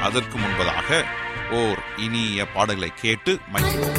அதற்கு முன்பதாக ஓர் இனிய பாடலை கேட்டு மகிழ்வோம்.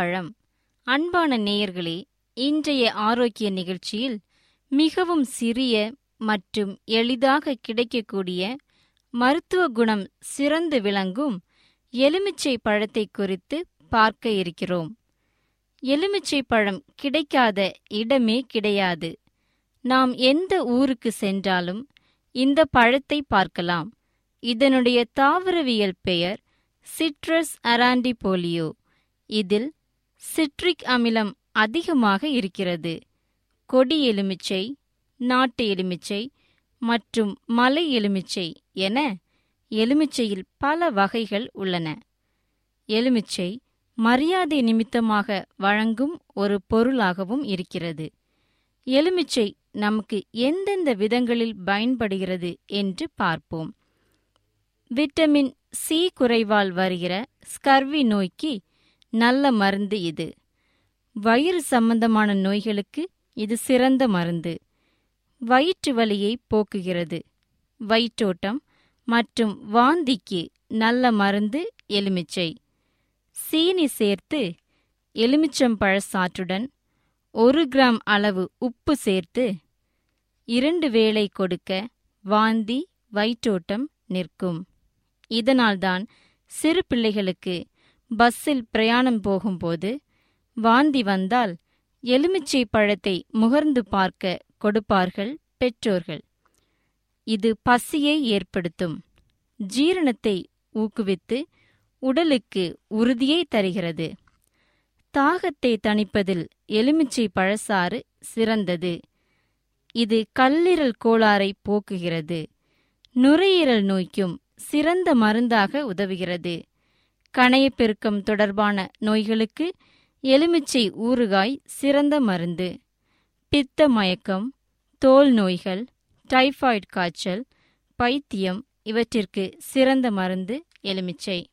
பழம். அன்பான நேயர்களே இன்றைய ஆரோக்கிய நிகழ்ச்சியில் மிகவும் சிறிய மற்றும் எளிதாக கிடைக்கக்கூடிய மருத்துவ குணம் சிறந்து விளங்கும் எலுமிச்சை பழத்தை குறித்து பார்க்க இருக்கிறோம். எலுமிச்சை பழம் கிடைக்காத இடமே கிடையாது. நாம் எந்த ஊருக்கு சென்றாலும் இந்த பழத்தை பார்க்கலாம். இதனுடைய தாவரவியல் பெயர் சிட்ரஸ் அராண்டிபோலியோ. இதில் சிட்ரிக் அமிலம் அதிகமாக இருக்கிறது. கொடி எலுமிச்சை நாட்டு எலுமிச்சை மற்றும் மலை எலுமிச்சை என எலுமிச்சையில் பல வகைகள் உள்ளன. எலுமிச்சை மரியாதை நிமித்தமாக வழங்கும் ஒரு பொருளாகவும் இருக்கிறது. எலுமிச்சை நமக்கு எந்தெந்த விதங்களில் பயன்படுகிறது என்று பார்ப்போம். விட்டமின் சி குறைவால் வருகிற ஸ்கர்வி நோய்க்கு நல்ல மருந்து இது. வயிறு சம்பந்தமான நோய்களுக்கு இது சிறந்த மருந்து. வயிற்று வலியை போக்குகிறது. வயிற்றோட்டம் மற்றும் வாந்திக்கு நல்ல மருந்து எலுமிச்சை. சீனி சேர்த்து எலுமிச்சம்பழ சாற்றுடன் ஒரு கிராம் அளவு உப்பு சேர்த்து இரண்டு வேளை கொடுக்க வாந்தி வயிற்றோட்டம் நிற்கும். இதனால்தான் சிறு பிள்ளைகளுக்கு பஸ்ஸில் பிரயாணம் போகும்போது வாந்தி வந்தால் எலுமிச்சை பழத்தை முகர்ந்து பார்க்க கொடுப்பார்கள் பெற்றோர்கள். இது பசியை ஏற்படுத்தும். ஜீரணத்தை ஊக்குவித்து உடலுக்கு உறுதியை தருகிறது. தாகத்தை தணிப்பதில் எலுமிச்சை பழசாறு சிறந்தது. இது கல்லீரல் கோளாறை போக்குகிறது. நுரையீரல் நோய்க்கும் சிறந்த மருந்தாக உதவுகிறது. கணையப்பெருக்கம் தொடர்பான நோய்களுக்கு எலுமிச்சை ஊறுகாய் சிறந்த மருந்து. பித்த மயக்கம் தோல் நோய்கள் டைபாய்டு காய்ச்சல் பைத்தியம் இவற்றிற்கு சிறந்த மருந்து எலுமிச்சை.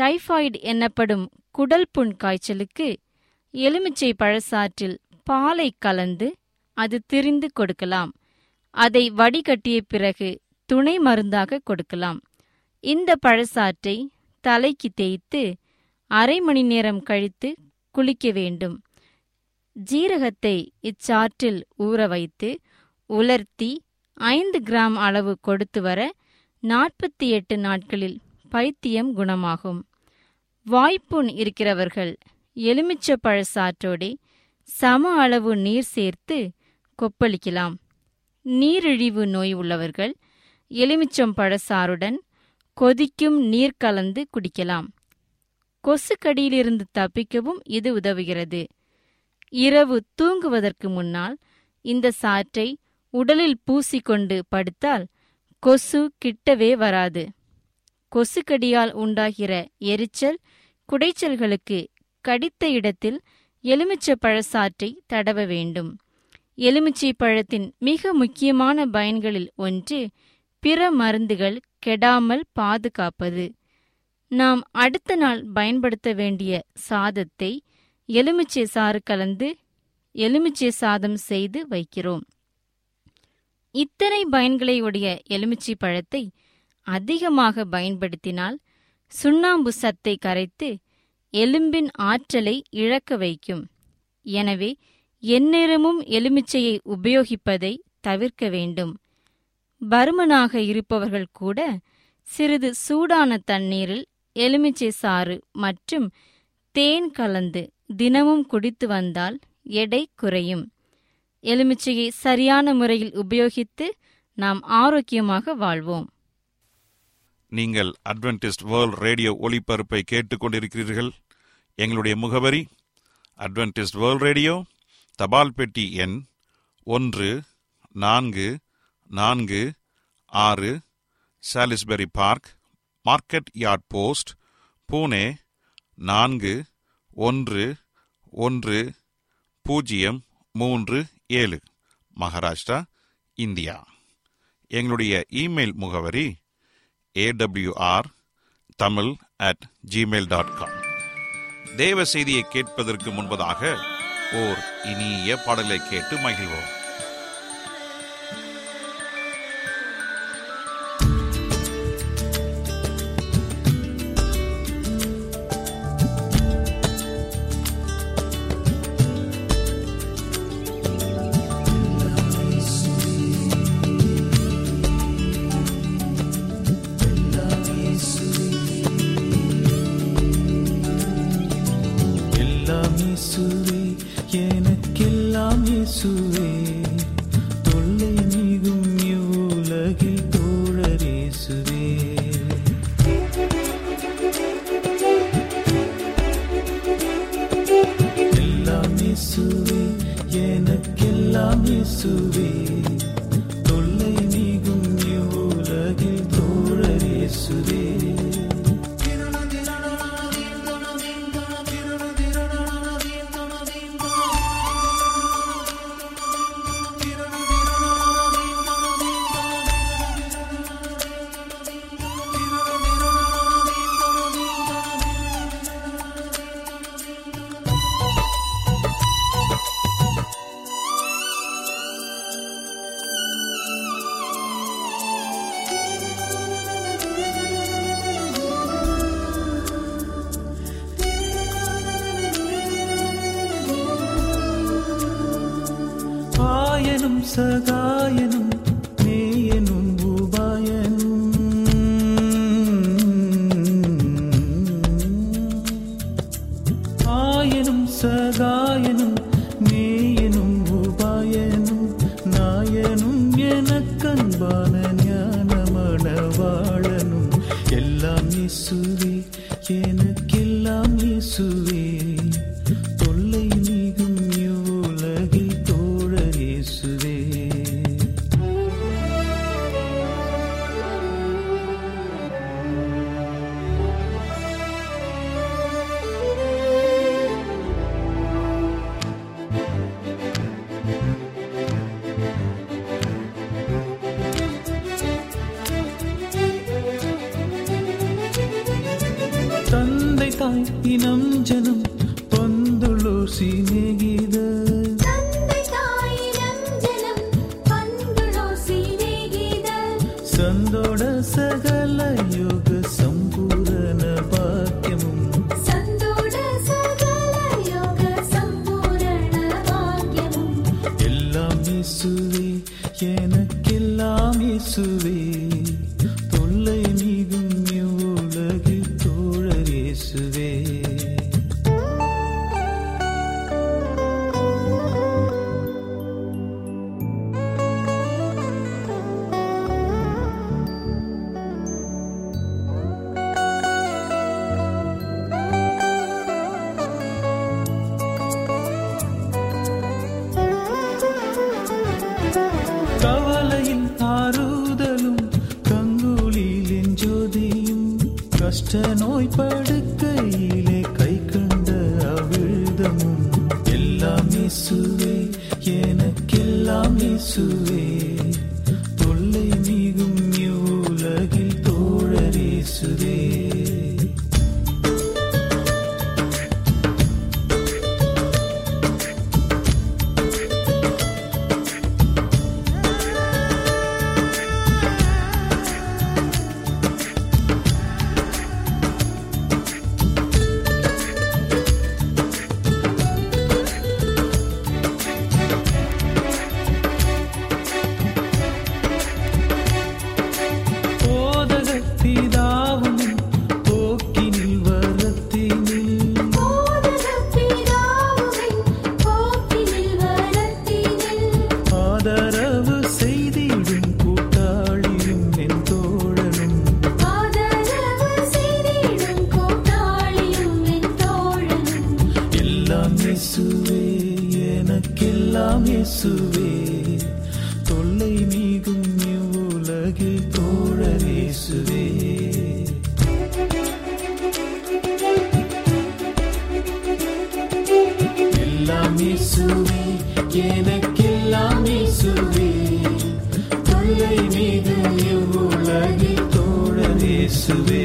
டைபாய்டு எனப்படும் குடல் புண் காய்ச்சலுக்கு எலுமிச்சை பழசாற்றில் பாலை கலந்து அது திரிந்து கொடுக்கலாம். அதை வடிகட்டிய பிறகு துணை மருந்தாக கொடுக்கலாம். இந்த பழசாற்றை தலைக்கு தேய்த்து அரை மணி நேரம் கழித்து குளிக்க வேண்டும். ஜீரகத்தை இச்சாற்றில் ஊற வைத்து உலர்த்தி ஐந்து கிராம் அளவு கொடுத்து வர நாற்பத்தி எட்டு நாட்களில் பைத்தியம் குணமாகும். வாய்ப்புண் இருக்கிறவர்கள் எலுமிச்ச பழச்சாற்றோடே சம அளவு நீர் சேர்த்து கொப்பளிக்கலாம். நீரிழிவு நோய் உள்ளவர்கள் எலுமிச்சம் பழசாருடன் கொதிக்கும் நீர் கலந்து குடிக்கலாம். கொசுக்கடியிலிருந்து தப்பிக்கவும் இது உதவுகிறது. இரவு தூங்குவதற்கு முன்னால் இந்த சாற்றை உடலில் பூசிக்கொண்டு படுத்தால் கொசு கிட்டவே வராது. கொசுக்கடியால் உண்டாகிற எரிச்சல் குடைச்சல்களுக்கு கடித்த இடத்தில் எலுமிச்சை பழச்சாற்றை தடவ வேண்டும். எலுமிச்சை பழத்தின் மிக முக்கியமான பயன்களில் ஒன்று பிற மருந்துகள் கெடாமல் பாதுகாப்பது. நாம் அடுத்த நாள் பயன்படுத்த வேண்டிய சாதத்தை எலுமிச்சை சாறு கலந்து எலுமிச்சை சாதம் செய்து வைக்கிறோம். இத்தனை பயன்களை உடைய எலுமிச்சை பழத்தை அதிகமாக பயன்படுத்தினால் சுண்ணாம்பு சத்தை கரைத்து எலும்பின் ஆற்றலை இழக்க வைக்கும். எனவே எந்நேரமும் எலுமிச்சையை உபயோகிப்பதை தவிர்க்க வேண்டும். பருமனாக இருப்பவர்கள் கூட சிறிது சூடான தண்ணீரில் எலுமிச்சை சாறு மற்றும் தேன் கலந்து தினமும் குடித்து வந்தால் எடை குறையும். எலுமிச்சையை சரியான முறையில் உபயோகித்து நாம் ஆரோக்கியமாக வாழ்வோம். நீங்கள் அட்வென்டிஸ்ட் வேர்ல்ட் ரேடியோ ஒளிபரப்பை கேட்டுக்கொண்டிருக்கிறீர்கள். எங்களுடைய முகவரி அட்வென்டிஸ்ட் வேர்ல்ட் ரேடியோ தபால் பெட்டி எண் ஒன்று நான்கு நான்கு ஆறு Salisbury Park Market Yard Post Pune நான்கு ஒன்று ஒன்று பூஜ்ஜியம் மூன்று ஏழு. மகாராஷ்டிரா இந்தியா. எங்களுடைய இமெயில் முகவரி AWR Tamil at Gmail dot com தேவ செய்தியை கேட்பதற்கு முன்பதாக ஓர் இனிய பாடலை கேட்டு மகிழ்வோம். சகாயனும் நீயனும் உபாயனும் நாயனும் எனக்கன்பான எனக்கெல்லாம் இயேசுவே தொல்லை இயேசுவே எனக்கெல்லாம் இயேசுவே. தொல்லை மிகும் இவ்வுலகில் தோழர் இயேசுவே. எல்லாம் இயேசுவே எனக்கெல்லாம் இயேசுவே. தொல்லை மிகும் இவ்வுலகில் தோழர் இயேசுவே.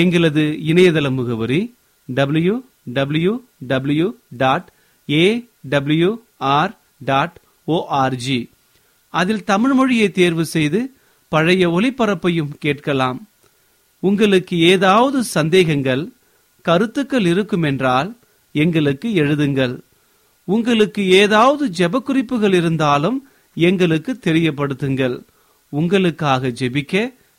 எங்களது இணையதள முகவரி W W W dot A W R dot ORG அதில் தமிழ் மொழியை தேர்வு செய்து பழைய ஒளிபரப்பையும் கேட்கலாம். உங்களுக்கு ஏதாவது சந்தேகங்கள் கருத்துக்கள் இருக்குமென்றால் எங்களுக்கு எழுதுங்கள். உங்களுக்கு ஏதாவது ஜெபக்குறிப்புகள் இருந்தாலும் எங்களுக்கு தெரியப்படுத்துங்கள். உங்களுக்காக ஜெபிக்க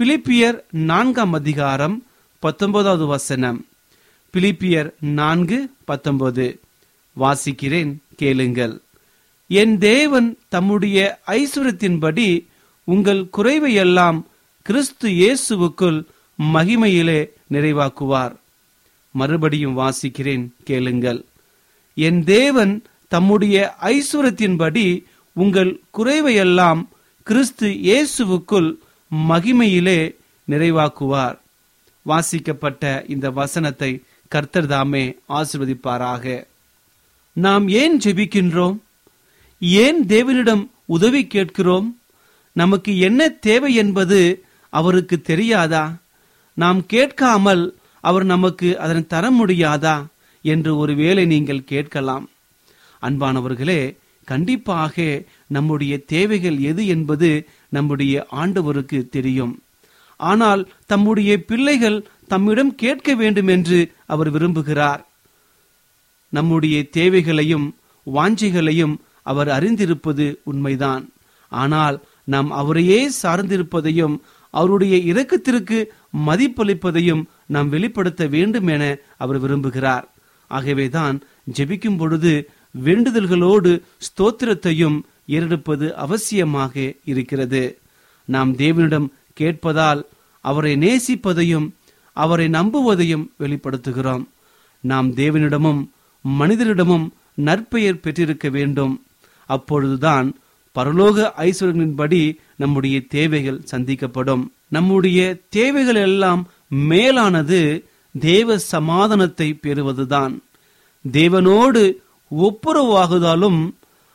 பிலிப்பியர் நான்காம் அதிகாரம் பத்தொன்பதாவது வசனம். பிலிப்பியர் நான்கு பத்தொன்பது. வாசிக்கிறேன் கேளுங்கள். என் தேவன் தம்முடைய ஐஸ்வரத்தின்படி உங்கள் குறைவையெல்லாம் கிறிஸ்து இயேசுவுக்குள் மகிமையிலே நிறைவாக்குவார். மறுபடியும் வாசிக்கிறேன் கேளுங்கள். என் தேவன் தம்முடைய ஐஸ்வரத்தின்படி உங்கள் குறைவையெல்லாம் கிறிஸ்து இயேசுவுக்குள் மகிமையிலே நிறைவாக்குவார். வாசிக்கப்பட்ட இந்த வசனத்தை கர்த்தர் தாமே ஆசிர்வதிப்பாராக. நாம் ஏன் ஜெபிக்கின்றோம்? ஏன் தேவனிடம் உதவி கேட்கிறோம்? நமக்கு என்ன தேவை என்பது அவருக்கு தெரியாதா? நாம் கேட்காமல் அவர் நமக்கு அதனை தர முடியாதா? என்று ஒருவேளை நீங்கள் கேட்கலாம். அன்பானவர்களே கண்டிப்பாக நம்முடைய தேவைகள் எது என்பது நம்முடைய ஆண்டவருக்கு தெரியும். ஆனால் தம்முடைய பிள்ளைகள் தம்மிடம் கேட்க வேண்டும் என்று அவர் விரும்புகிறார். நம்முடைய தேவைகளையும் வாஞ்சைகளையும் அவர் அறிந்திருப்பது உண்மைதான். ஆனால் நாம் அவரையே சார்ந்திருப்பதையும் அவருடைய இரக்கத்திற்கு மதிப்பளிப்பதையும் நாம் வெளிப்படுத்த வேண்டும் என அவர் விரும்புகிறார். ஆகவேதான் ஜெபிக்கும் பொழுது வேண்டுதல்களோடு ஸ்தோத்திரத்தையும் ஏறெடுப்பது அவசியமாக இருக்கிறது. நாம் தேவனிடம் கேட்பதால் அவரை நேசிப்பதையும் அவரை நம்புவதையும் வெளிப்படுத்துகிறோம். நாம் தேவனிடமும் மனிதரிடமும் நற்பெயர் பெற்றிருக்க வேண்டும். அப்பொழுதுதான் பரலோக ஐஸ்வர்யங்களின்படி நம்முடைய தேவைகள் சந்திக்கப்படும். நம்முடைய தேவைகள் எல்லாம் மேலானது தேவ சமாதானத்தை பெறுவதுதான். தேவனோடு ஒப்புரவாகுதாலும்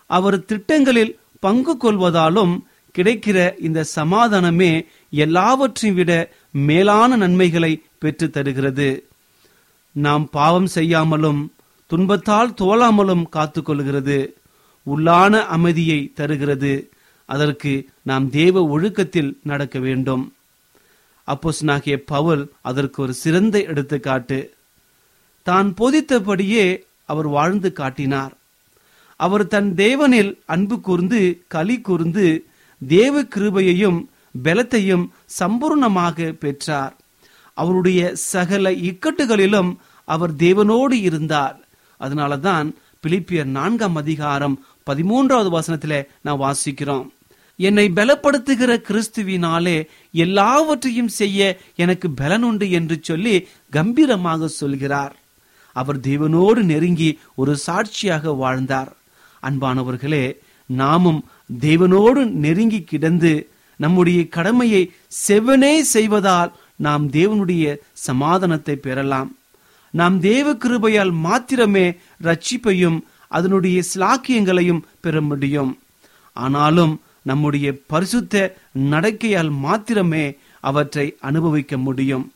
அவர் திட்டங்களில் பங்கு கொள்வதாலும் கிடைக்கிற இந்த சமாதானமே எல்லாவற்றையும் விட மேலான நன்மைகளை பெற்று தருகிறது. நாம் பாவம் செய்யாமலும் துன்பத்தால் தோலாமலும் காத்துக்கொள்கிறது உள்ளான அமைதியை தருகிறது. அதற்கு நாம் தேவ ஒழுக்கத்தில் நடக்க வேண்டும். அப்போஸ்னாகிய பவுல் அதற்கு ஒரு சிறந்த எடுத்துக்காட்டு. தான் போதித்தபடியே அவர் வாழ்ந்து காட்டினார். அவர் தன் தேவனில் அன்பு கூர்ந்து களி கூர்ந்து தேவ கிருபையையும் பலத்தையும் சம்பூர்ணமாக பெற்றார். அவருடைய சகல இக்கட்டுகளிலும் அவர் தேவனோடு இருந்தார். அதனாலதான் பிலிப்பியர் நான்காம் அதிகாரம் பதிமூன்றாவது வசனத்துல நான் வாசிக்கிறோம். என்னை பலப்படுத்துகிற கிறிஸ்துவினாலே எல்லாவற்றையும் செய்ய எனக்கு பலன் உண்டு என்று சொல்லி கம்பீரமாக சொல்கிறார். அவர் தேவனோடு நெருங்கி ஒரு சாட்சியாக வாழ்ந்தார். அன்பானவர்களே நாமும் தேவனோடு நெருங்கி கிடந்து நம்முடைய கடமையை செவனே செய்வதால் நாம் தேவனுடைய சமாதானத்தை பெறலாம். நாம் தேவ கிருபையால் மாத்திரமே ரட்சிப்பையும் அதனுடைய சிலாக்கியங்களையும் பெற முடியும். ஆனாலும் நம்முடைய பரிசுத்த நடக்கையால் மாத்திரமே அவற்றை அனுபவிக்க முடியும்.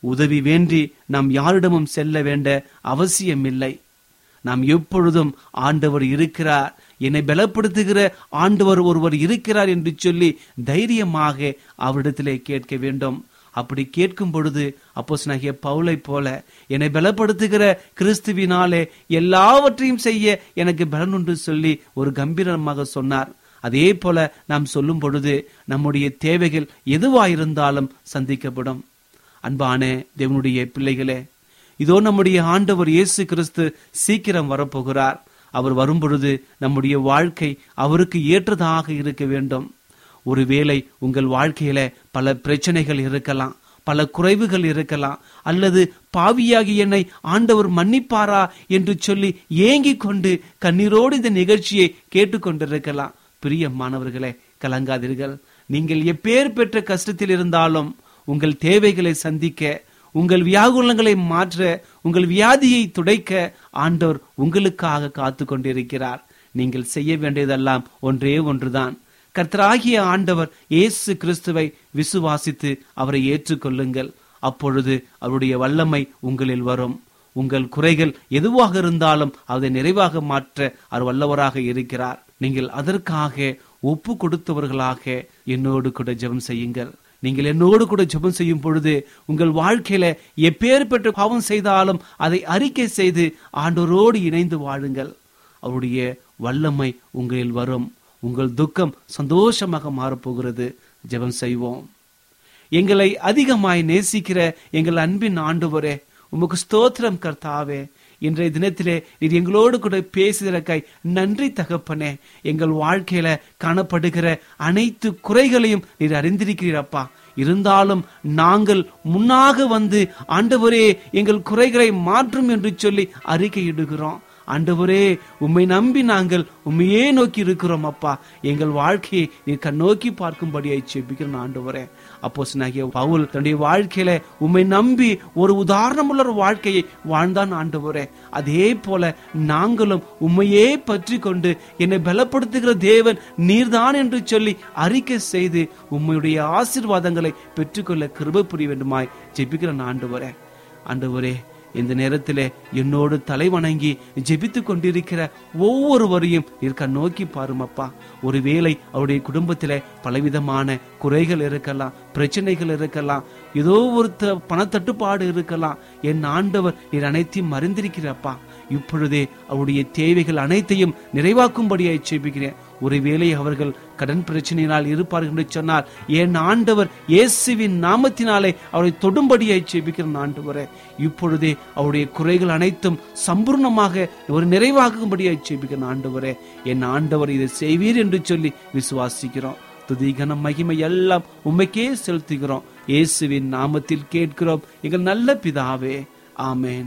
உதவி வேண்டி நாம் யாரிடமும் செல்ல வேண்ட அவசியமில்லை. நாம் எப்பொழுதும் ஆண்டவர் இருக்கிறார். என்னை பலப்படுத்துகிற ஆண்டவர் ஒருவர் இருக்கிறார் என்று சொல்லி தைரியமாக அவரிடத்திலே கேட்க வேண்டும். அப்படி கேட்கும் பொழுது அப்போஸ்தலனாகிய பவுலை போல என்னை பலப்படுத்துகிற கிறிஸ்துவினாலே எல்லாவற்றையும் செய்ய எனக்கு பலனுண்டு சொல்லி ஒரு கம்பீரமாக சொன்னார். அதே போல நாம் சொல்லும் பொழுது நம்முடைய தேவைகள் எதுவாயிருந்தாலும் சந்திக்கப்படும். அன்பான தேவனுடைய பிள்ளைகளே இதோ நம்முடைய ஆண்டவர் இயேசு கிறிஸ்து சீக்கிரம் வரப்போகிறார். அவர் வரும்பொழுது நம்முடைய வாழ்க்கை அவருக்கு ஏற்றதாக இருக்க வேண்டும். ஒருவேளை உங்கள் வாழ்க்கையில பல பிரச்சனைகள் இருக்கலாம் பல குறைவுகள் இருக்கலாம் அல்லது பாவியாகி என்னை ஆண்டவர் மன்னிப்பாரா என்று சொல்லி ஏங்கிக் கொண்டு கண்ணீரோடு இந்த நிகழ்ச்சியை கேட்டுக்கொண்டிருக்கலாம். பிரியமானவர்களே கலங்காதீர்கள். நீங்கள் எப்பேர் பெற்ற கஷ்டத்தில் இருந்தாலும் உங்கள் தேவைகளை சந்திக்க உங்கள் வியாகுலங்களை மாற்ற உங்கள் வியாதியை துடைக்க ஆண்டவர் உங்களுக்காக காத்து கொண்டிருக்கிறார் நீங்கள் செய்ய வேண்டியதெல்லாம் ஒன்றே ஒன்றுதான். கர்த்தராகிய ஆண்டவர் இயேசு கிறிஸ்துவை விசுவாசித்து அவரை ஏற்றுக்கொள்ளுங்கள். அப்பொழுது அவருடைய வல்லமை உங்களில் வரும். உங்கள் குறைகள் எதுவாக இருந்தாலும் அதை நிறைவாக மாற்ற அவர் வல்லவராக இருக்கிறார். நீங்கள் அதற்காக ஒப்பு கொடுத்தவர்களாக என்னோடு கூட ஜெபம் செய்யுங்கள். நீங்கள் என்னோடு கூட ஜெபம் செய்யும் பொழுது உங்கள் வாழ்க்கையில எப்பேற்பட்ட பாவம் செய்தாலும் அதை அறிக்கை செய்து ஆண்டோரோடு இணைந்து வாழுங்கள். அவருடைய வல்லமை உங்களில் வரும். உங்கள் துக்கம் சந்தோஷமாக மாறப்போகிறது. ஜெபம் செய்வோம். எங்களை அதிகமாய் நேசிக்கிற எங்கள் அன்பின் ஆண்டவரே உமக்கு ஸ்தோத்திரம் கர்த்தாவே. இன்றைய தினத்திலே நீர் எங்களோடு கூட பேசுகிறக்காய் நன்றி தகப்பனே. எங்கள் வாழ்க்கையில காணப்படுகிற அனைத்து குறைகளையும் நீர் அறிந்திருக்கிறீரப்பா இருந்தாலும் நாங்கள் முன்னாக வந்து ஆண்டவரே எங்கள் குறைகளை மாற்றும் என்று சொல்லி அறிக்கையிடுகிறோம். ஆண்டவரே உம்மை நம்பி நாங்கள் உண்மையே நோக்கி இருக்கிறோம் அப்பா. எங்கள் வாழ்க்கையை நீர் கண்ணோக்கி பார்க்கும்படியாய் செபிக்கிறோம் ஆண்டவரே. அப்போ பவுல் தன்னுடைய வாழ்க்கையில உம்மை நம்பி ஒரு உதாரணமுள்ள ஒரு வாழ்க்கையை வாழ்ந்தான் ஆண்டவரே. அதே போல நாங்களும் உண்மையே பற்றி கொண்டு என்னை பலப்படுத்துகிற தேவன் நீர்தான் என்று சொல்லி அறிக்கை செய்து உண்மையுடைய ஆசீர்வாதங்களை பெற்றுக்கொள்ள கிருப புரிய வேண்டுமாய் ஜெபிக்கிறேன் ஆண்டவரே. ஆண்டவரே இந்த நேரத்திலே என்னோடு தலை வணங்கி ஜெபித்து கொண்டிருக்கிற ஒவ்வொருவரையும் இருக்க நோக்கி பாருமப்பா. ஒருவேளை அவருடைய குடும்பத்திலே பலவிதமான குறைகள் இருக்கலாம் பிரச்சனைகள் இருக்கலாம் ஏதோ ஒரு பணத்தட்டுப்பாடு இருக்கலாம். என் ஆண்டவர் இது அனைத்தையும் மறைந்திருக்கிறப்பா இப்பொழுதே அவருடைய தேவைகள் அனைத்தையும் நிறைவாக்கும்படியாய் ஜெபிக்கிறேன். ஒருவேளை அவர்கள் கடன் பிரச்சனையினால் இருப்பார்கள் என்று சொன்னால் என் ஆண்டவர் இயேசுவின் நாமத்தினாலே அவரை தொடும்படியாய் ஜெபிக்கிறேன் ஆண்டவரே. இப்பொழுதே அவருடைய குறைகள் அனைத்தும் சம்பூர்ணமாக ஒரு நிறைவாகும்படியாய் ஜெபிக்கிறேன் ஆண்டவரே. என் ஆண்டவர் இதை செய்வீர் என்று சொல்லி விசுவாசிக்கிறோம். துதிகன மகிமை எல்லாம் உண்மைக்கே செலுத்துகிறோம். இயேசுவின் நாமத்தில் கேட்கிறோம். எங்கள் நல்ல பிதாவே. ஆமேன்.